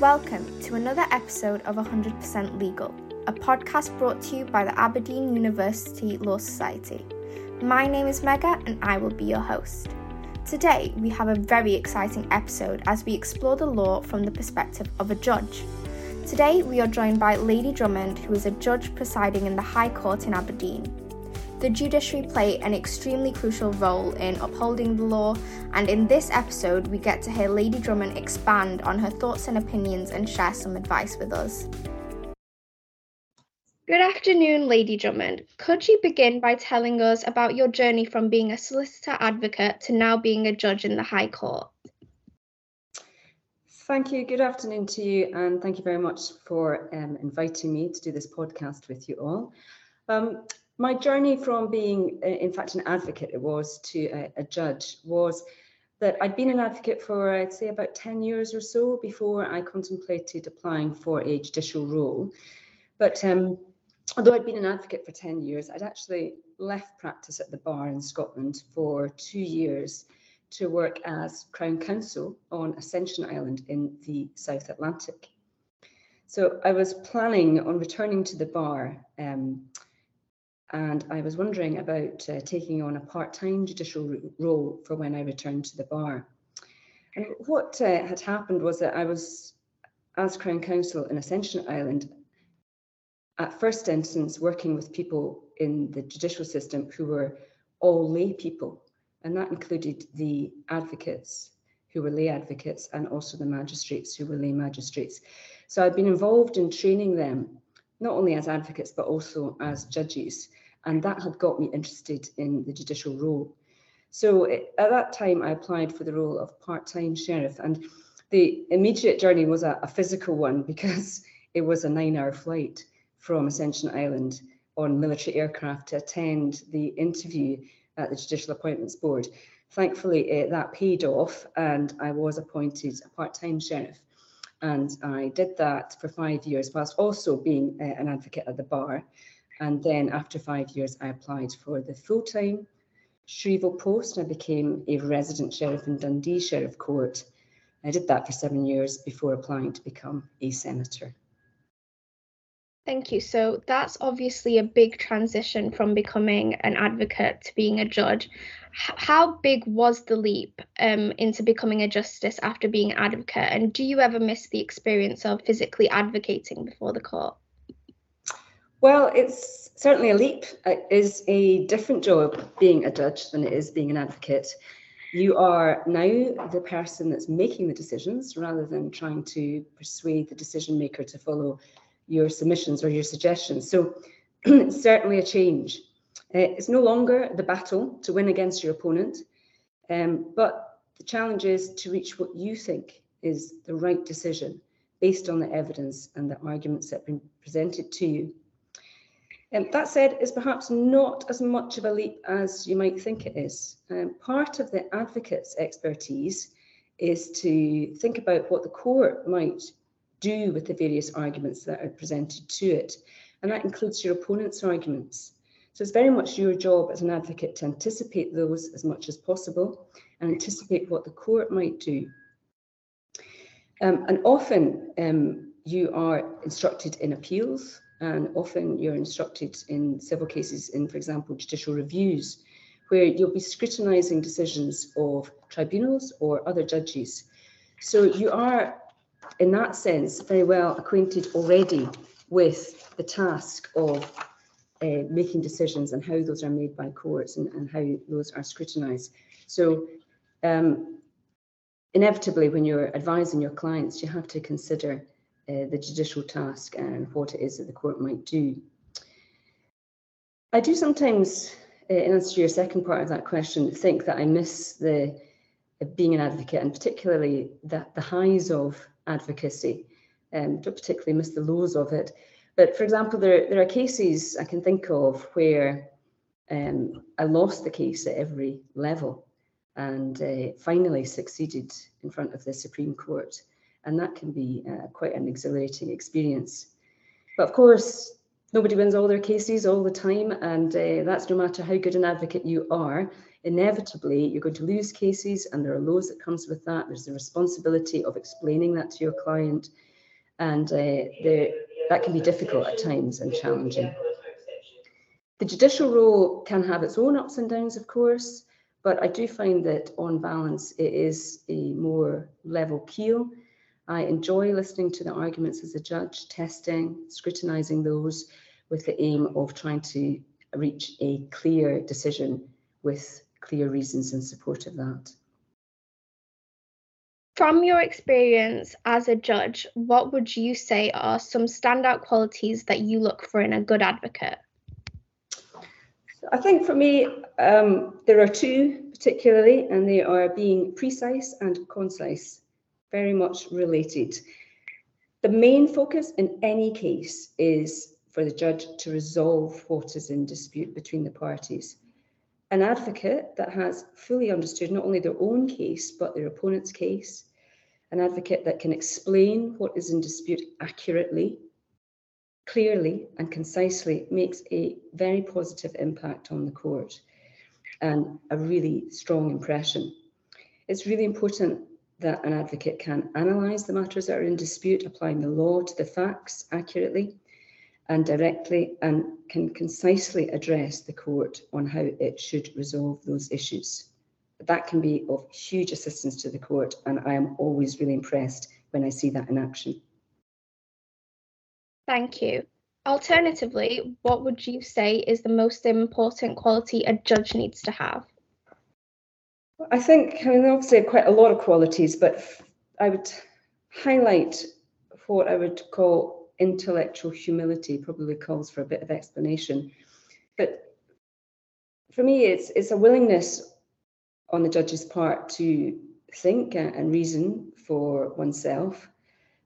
Welcome to another episode of 100% Legal, a podcast brought to you by the Aberdeen University Law Society. My name is Megha and I will be your host. Today, we have a very exciting episode as we explore the law from the perspective of a judge. Today, we are joined by Lady Drummond, who is a judge presiding in the High Court in Aberdeen. The judiciary play an extremely crucial role in upholding the law, and in this episode, we get to hear Lady Drummond expand on her thoughts and opinions and share some advice with us. Good afternoon, Lady Drummond. Could you begin by telling us about your journey from being a solicitor advocate to now being a judge in the High Court? Thank you. Good afternoon to you, and thank you very much for um, inviting me to do this podcast with you all. Um, my journey from being, uh, in fact, an advocate, it was to a, a judge, was that I'd been an advocate for, I'd say, about 10 years or so before I contemplated applying for a judicial role. But um, although I'd been an advocate for 10 years, I'd actually left practice at the bar in Scotland for two years to work as Crown Counsel on Ascension Island in the South Atlantic. So I was planning on returning to the bar um, and I was wondering about uh, taking on a part-time judicial role for when I returned to the bar. And what uh, had happened was that I was, as Crown Counsel in Ascension Island, at first instance working with people in the judicial system who were all lay people, and that included the advocates who were lay advocates and also the magistrates who were lay magistrates. So I've been involved in training them, not only as advocates, but also as judges and that had got me interested in the judicial role. So at that time, I applied for the role of part-time sheriff, and the immediate journey was a, a physical one because it was a nine-hour flight from Ascension Island on military aircraft to attend the interview at the Judicial Appointments Board. Thankfully, that paid off, and I was appointed a part-time sheriff. And I did that for five years, whilst also being uh, an advocate at the bar. And then after five years, I applied for the full-time Shrieval post. I became a resident sheriff in Dundee Sheriff Court. I did that for seven years before applying to become a senator. Thank you. So that's obviously a big transition from becoming an advocate to being a judge. H- how big was the leap um, into becoming a justice after being an advocate? And do you ever miss the experience of physically advocating before the court? Well, it's certainly a leap. It is a different job being a judge than it is being an advocate. You are now the person that's making the decisions rather than trying to persuade the decision maker to follow your submissions or your suggestions. So it's certainly a change. Uh, it's no longer the battle to win against your opponent, um, but the challenge is to reach what you think is the right decision based on the evidence and the arguments that have been presented to you. Um, that said, it's perhaps not as much of a leap as you might think it is. Um, part of the advocate's expertise is to think about what the court might do with the various arguments that are presented to it. And that includes your opponent's arguments. So it's very much your job as an advocate to anticipate those as much as possible and anticipate what the court might do. Um, and often um, you are instructed in appeals and often you're instructed in several cases in, for example, judicial reviews, where you'll be scrutinising decisions of tribunals or other judges. So you are, in that sense, very well acquainted already with the task of uh, making decisions and how those are made by courts and, and how those are scrutinised. So um, inevitably, when you're advising your clients, you have to consider uh, the judicial task and what it is that the court might do. I do sometimes, uh, in answer to your second part of that question, think that I miss the uh, being an advocate and particularly the, the highs of advocacy. Um, don't particularly miss the lows of it. But for example, there, there are cases I can think of where um, I lost the case at every level and uh, finally succeeded in front of the Supreme Court and that can be uh, quite an exhilarating experience. But of course, nobody wins all their cases all the time, and uh, that's no matter how good an advocate you are. Inevitably, you're going to lose cases, and there are lows that comes with that. There's the responsibility of explaining that to your client. and uh, that can be difficult at times and challenging. The judicial role can have its own ups and downs, of course, but I do find that on balance, it is a more level keel. I enjoy listening to the arguments as a judge, testing, scrutinising those with the aim of trying to reach a clear decision with clear reasons in support of that. From your experience as a judge, what would you say are some standout qualities that you look for in a good advocate? I think for me, um, there are two particularly, and they are being precise and concise, very much related. The main focus in any case is for the judge to resolve what is in dispute between the parties. An advocate that has fully understood not only their own case, but their opponent's case, an advocate that can explain what is in dispute accurately clearly and concisely makes a very positive impact on the court and a really strong impression. It's really important that an advocate can analyse the matters that are in dispute, applying the law to the facts accurately and directly, and can concisely address the court on how it should resolve those issues. That can be of huge assistance to the court, and I am always really impressed when I see that in action. Thank you. Alternatively, what would you say is the most important quality a judge needs to have? I think, I mean, obviously, quite a lot of qualities, but I would highlight what I would call intellectual humility, probably calls for a bit of explanation. But for me, it's, it's a willingness on the judge's part to think and reason for oneself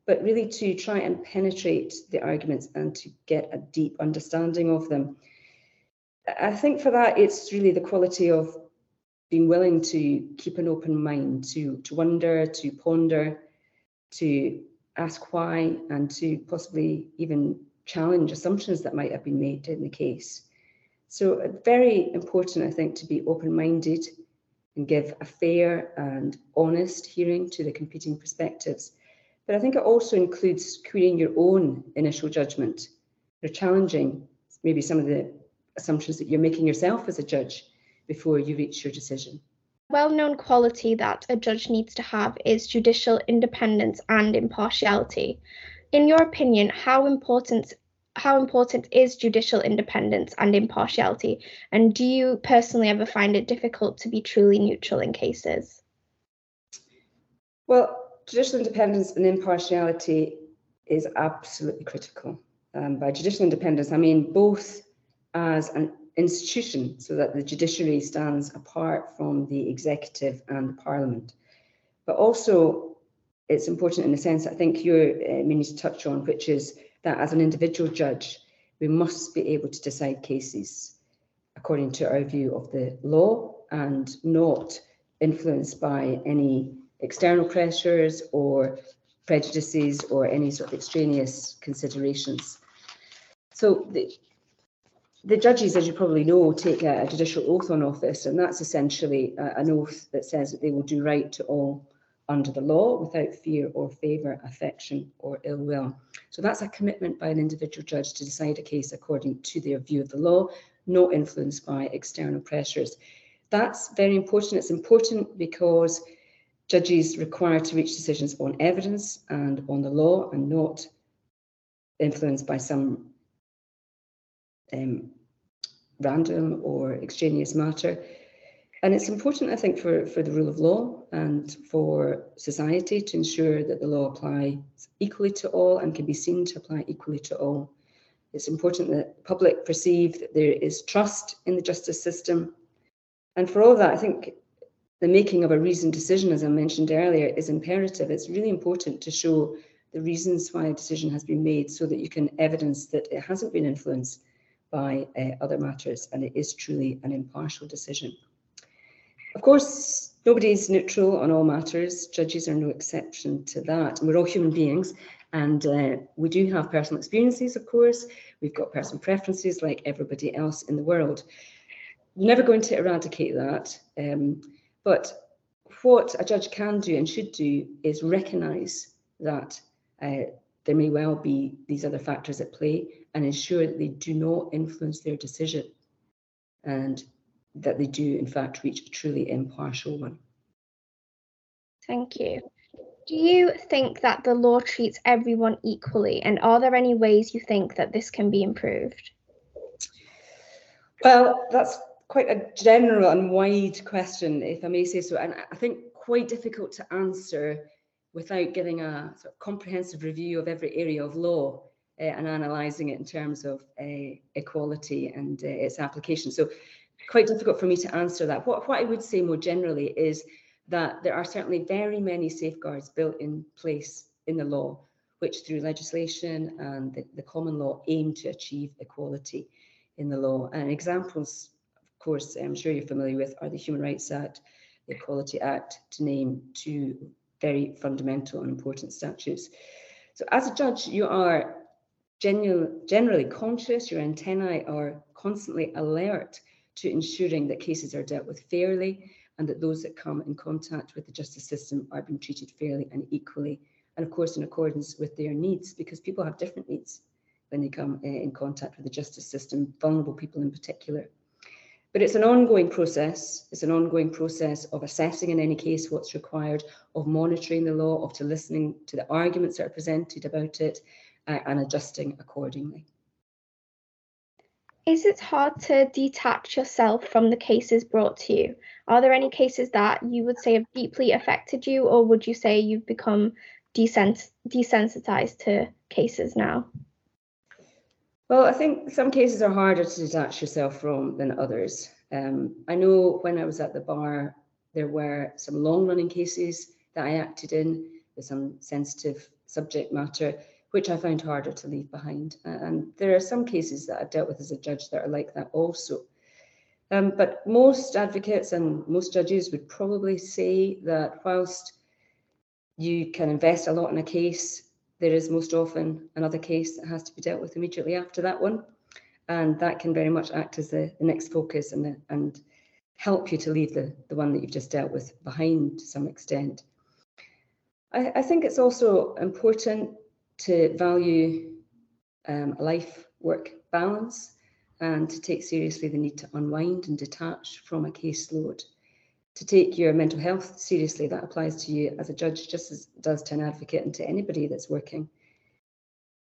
but really to try and penetrate the arguments and to get a deep understanding of them. I think for that, it's really the quality of being willing to keep an open mind, to, to wonder, to ponder, to ask why, and to possibly even challenge assumptions that might have been made in the case. So, uh, very important, I think, to be open minded and give a fair and honest hearing to the competing perspectives but I think it also includes querying your own initial judgment. You're challenging maybe some of the assumptions that you're making yourself as a judge before you reach your decision. Well known quality that a judge needs to have is judicial independence and impartiality. In your opinion, how important how important is judicial independence and impartiality? And do you personally ever find it difficult to be truly neutral in cases? Well, judicial independence and impartiality is absolutely critical. Um, by judicial independence, I mean both as an institution, so that the judiciary stands apart from the executive and the parliament, but also it's important in the sense I think you're uh, meaning to touch on, which is that as an individual judge, we must be able to decide cases according to our view of the law and not influenced by any external pressures or prejudices or any sort of extraneous considerations. So the, the judges, as you probably know, take a, a judicial oath on office, and that's essentially a, an oath that says that they will do right to all under the law without fear or favour, affection or ill will. So that's a commitment by an individual judge to decide a case according to their view of the law, not influenced by external pressures. That's very important. It's important because Judges required to reach decisions on evidence and on the law and not influenced by some um, random or extraneous matter. And it's important, I think, for, for the rule of law and for society to ensure that the law applies equally to all and can be seen to apply equally to all. It's important that the public perceive that there is trust in the justice system. And for all that, I think the making of a reasoned decision, as I mentioned earlier, is imperative. It's really important to show the reasons why a decision has been made so that you can evidence that it hasn't been influenced by uh, other matters and it is truly an impartial decision. Of course, nobody is neutral on all matters. Judges are no exception to that. We're all human beings and uh, we do have personal experiences, of course. We've got personal preferences like everybody else in the world. We're never going to eradicate that. Um, but what a judge can do and should do is recognise that uh, there may well be these other factors at play and ensure that they do not influence their decision and that they do, in fact, reach a truly impartial one. Thank you. Do you think that the law treats everyone equally, and are there any ways you think that this can be improved? Well, that's quite a general and wide question, if I may say so, and I think quite difficult to answer without giving a sort of comprehensive review of every area of law uh, and analysing it in terms of uh, equality and uh, its application. So quite difficult for me to answer that. What, what I would say more generally is that there are certainly very many safeguards built in place in the law, which through legislation and the, the common law aim to achieve equality in the law. And examples, of course, I'm sure you're familiar with, are the Human Rights Act, the Equality Act, to name two very fundamental and important statutes. So as a judge, you are generally conscious, your antennae are constantly alert to ensuring that cases are dealt with fairly and that those that come in contact with the justice system are being treated fairly and equally. And of course, in accordance with their needs, because people have different needs when they come uh, in contact with the justice system, vulnerable people in particular. But it's an ongoing process. It's an ongoing process of assessing in any case what's required, of monitoring the law, of to listening to the arguments that are presented about it, uh, and adjusting accordingly. Is it hard to detach yourself from the cases brought to you? Are there any cases that you would say have deeply affected you, or would you say you've become desens- desensitized to cases now? Well, I think some cases are harder to detach yourself from than others. Um, I know when I was at the bar, there were some long running cases that I acted in with some sensitive subject matter which I found harder to leave behind. And there are some cases that I've dealt with as a judge that are like that also. Um, but most advocates and most judges would probably say that whilst you can invest a lot in a case, there is most often another case that has to be dealt with immediately after that one. And that can very much act as the, the next focus and, the, and help you to leave the, the one that you've just dealt with behind to some extent. I, I think it's also important to value um, a life work balance and to take seriously the need to unwind and detach from a caseload. To take your mental health seriously, that applies to you as a judge, just as does to an advocate and to anybody that's working.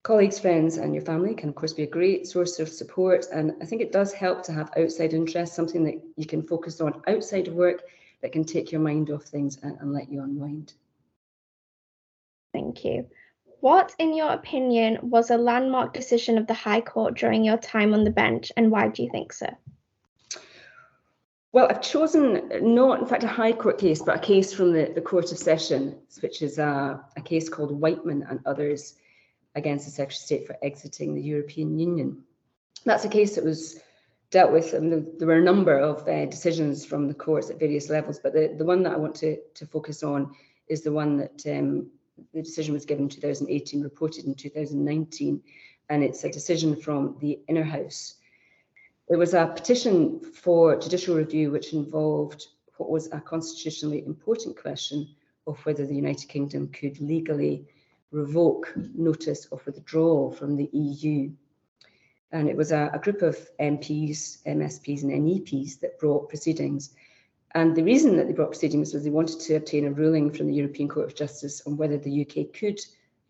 Colleagues, friends, and your family can, of course, be a great source of support. And I think it does help to have outside interest, something that you can focus on outside of work that can take your mind off things and, and let you unwind. Thank you. What, in your opinion, was a landmark decision of the High Court during your time on the bench, and why do you think so? Well, I've chosen not, in fact, a High Court case, but a case from the, the Court of Session, which is a, a case called Wightman and others against the Secretary of State for exiting the European Union. That's a case that was dealt with, and there were a number of uh, decisions from the courts at various levels, but the, the one that I want to, to focus on is the one that um, the decision was given in 2018, reported in 2019, and it's a decision from the Inner House. There was a petition for judicial review which involved what was a constitutionally important question of whether the United Kingdom could legally revoke notice of withdrawal from the EU. And it was a, a group of MPs, MSPs, and MEPs that brought proceedings and the reason that they brought proceedings was they wanted to obtain a ruling from the European Court of Justice on whether the UK could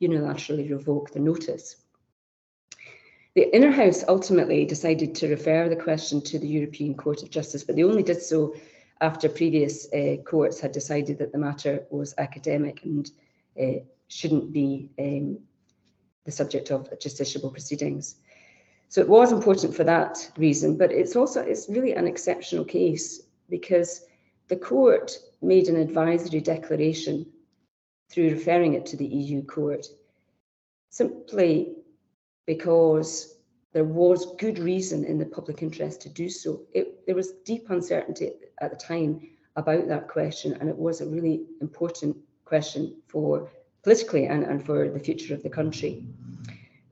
unilaterally revoke the notice. The Inner House ultimately decided to refer the question to the European Court of Justice, but they only did so after previous uh, courts had decided that the matter was academic and uh, shouldn't be um, the subject of justiciable proceedings. So it was important for that reason, but it's also it's really an exceptional case because the court made an advisory declaration through referring it to the EU court simply because there was good reason in the public interest to do so. It, there was deep uncertainty at the time about that question, and it was a really important question for politically and, and for the future of the country.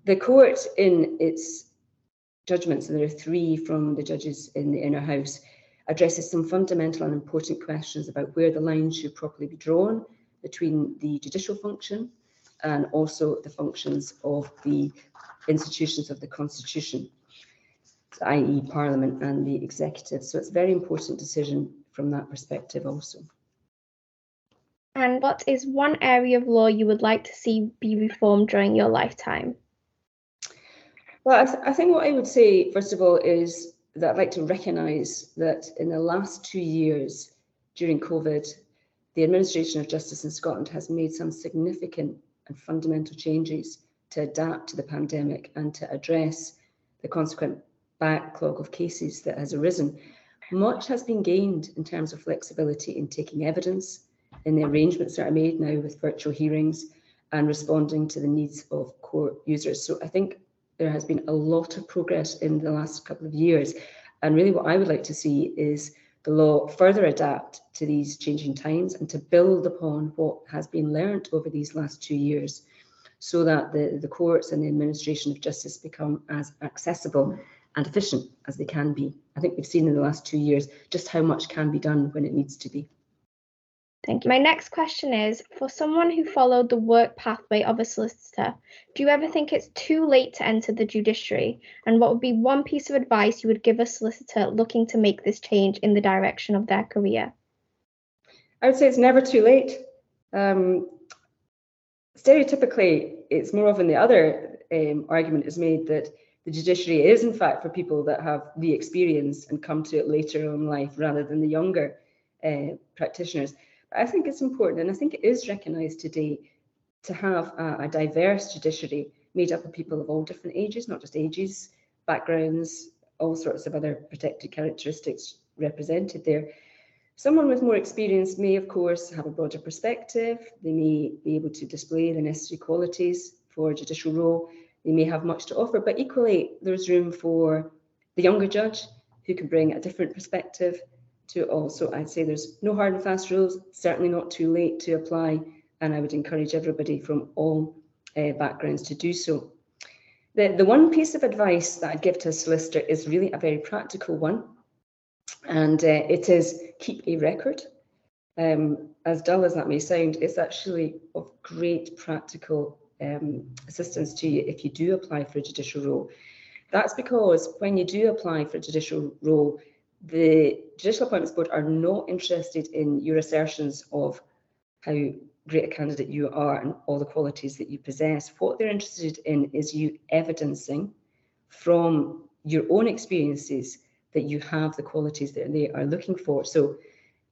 The court, in its judgments, and there are three from the judges in the inner house, addresses some fundamental and important questions about where the line should properly be drawn between the judicial function and also the functions of the institutions of the Constitution, i.e. Parliament and the Executive. So it's a very important decision from that perspective also. And what is one area of law you would like to see be reformed during your lifetime? Well, I, th I think what I would say, first of all, is that I'd like to recognise that in the last two years during COVID, the administration of justice in Scotland has made some significant and fundamental changes to adapt to the pandemic and to address the consequent backlog of cases that has arisen. Much has been gained in terms of flexibility in taking evidence, in the arrangements that are made now with virtual hearings and responding to the needs of court users. So I think there has been a lot of progress in the last couple of years. And really what I would like to see is the law further adapt to these changing times and to build upon what has been learnt over these last two years so that the, the courts and the administration of justice become as accessible and efficient as they can be. I think we've seen in the last two years just how much can be done when it needs to be. Thank you. My next question is For someone who followed the work pathway of a solicitor, do you ever think it's too late to enter the judiciary? And what would be one piece of advice you would give a solicitor looking to make this change in the direction of their career? I would say it's never too late. Um, stereotypically, it's more often the other um, argument is made that the judiciary is, in fact, for people that have the experience and come to it later in life rather than the younger uh, practitioners. I think it's important, and I think it is recognised today to have a, a, diverse judiciary made up of people of all different ages, not just ages, backgrounds, all sorts of other protected characteristics represented there. Someone with more experience may, of course, have a broader perspective. They may be able to display the necessary qualities for a judicial role. They may have much to offer, but equally, there's room for the younger judge who can bring a different perspective to also, I'd say there's no hard and fast rules, certainly not too late to apply, and I would encourage everybody from all uh, backgrounds to do so. The, the one piece of advice that I'd give to a solicitor is really a very practical one, and uh, it is keep a record. Um, as dull as that may sound, it's actually of great practical um, assistance to you if you do apply for a judicial role. That's because when you do apply for a judicial role, the Judicial Appointments Board are not interested in your assertions of how great a candidate you are and all the qualities that you possess. What they're interested in is you evidencing from your own experiences that you have the qualities that they are looking for. So,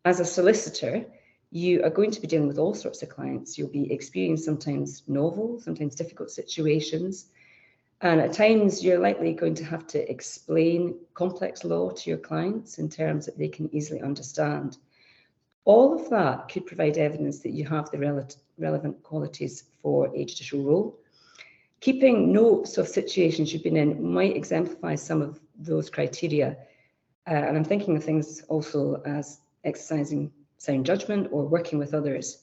as a solicitor, you are going to be dealing with all sorts of clients. You'll be experiencing sometimes novel, sometimes difficult situations. And at times, you're likely going to have to explain complex law to your clients in terms that they can easily understand. All of that could provide evidence that you have the rel relevant qualities for a judicial role. Keeping notes of situations you've been in might exemplify some of those criteria. Uh, and I'm thinking of things also as exercising sound judgment or working with others.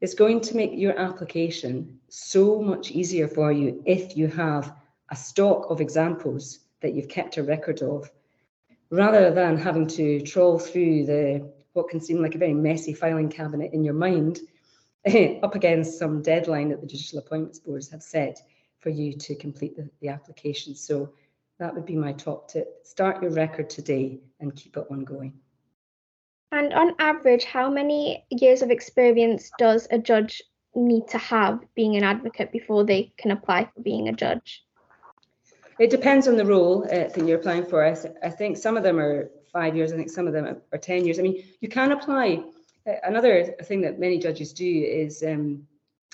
It's going to make your application so much easier for you if you have a stock of examples that you've kept a record of, rather than having to trawl through the what can seem like a very messy filing cabinet in your mind up against some deadline that the judicial appointments boards have set for you to complete the, the application. So that would be my top tip. Start your record today and keep it ongoing. And on average, how many years of experience does a judge need to have being an advocate before they can apply for being a judge? It depends on the role uh, that you're applying for. I, I, think some of them are five years. I think some of them are 10 years. I mean, you can apply. Uh, another thing that many judges do is um,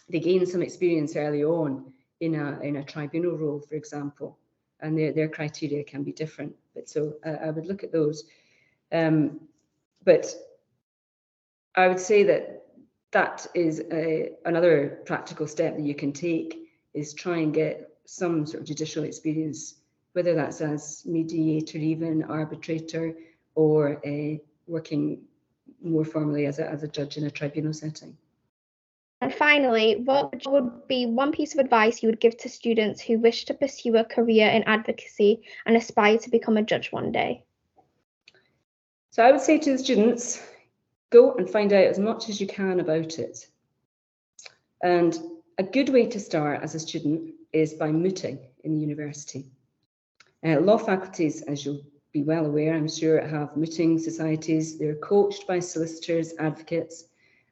they gain some experience early on in a, in a tribunal role, for example, and their, their criteria can be different. But so uh, I would look at those. Um, but I would say that that is a, another practical step that you can take is try and get some sort of judicial experience, whether that's as mediator, even arbitrator, or uh, working more formally as a, as a judge in a tribunal setting. And finally, what would be one piece of advice you would give to students who wish to pursue a career in advocacy and aspire to become a judge one day? So I would say to the students, go and find out as much as you can about it. And A good way to start as a student is by mooting in the university. Uh, law faculties, as you'll be well aware, I'm sure, have mooting societies. They're coached by solicitors, advocates,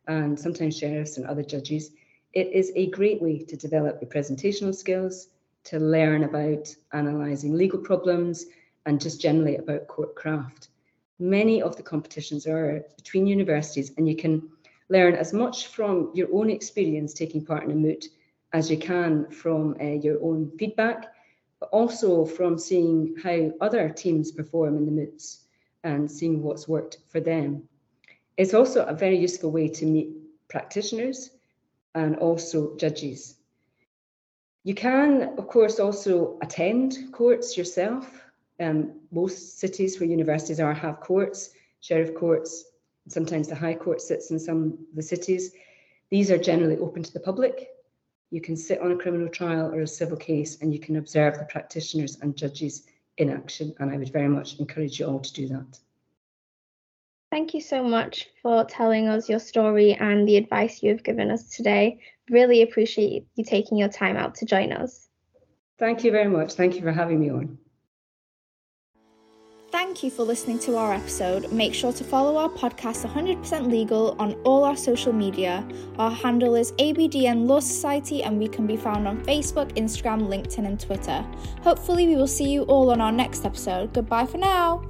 and sometimes sheriffs and other judges. It is a great way to develop your presentational skills, to learn about analysing legal problems, and just generally about court craft. Many of the competitions are between universities, and you can learn as much from your own experience taking part in a moot as you can from uh, your own feedback, but also from seeing how other teams perform in the moots and seeing what's worked for them. It's also a very useful way to meet practitioners and also judges. You can, of course, also attend courts yourself. Um, most cities where universities are have courts, sheriff courts, sometimes the High Court sits in some of the cities. These are generally open to the public. You can sit on a criminal trial or a civil case and you can observe the practitioners and judges in action. And I would very much encourage you all to do that. Thank you so much for telling us your story and the advice you have given us today. Really appreciate you taking your time out to join us. Thank you very much. Thank you for having me on. Thank you for listening to our episode. Make sure to follow our podcast 100% Legal on all our social media. Our handle is ABDN Law Society and we can be found on Facebook, Instagram, LinkedIn, and Twitter. Hopefully, we will see you all on our next episode. Goodbye for now.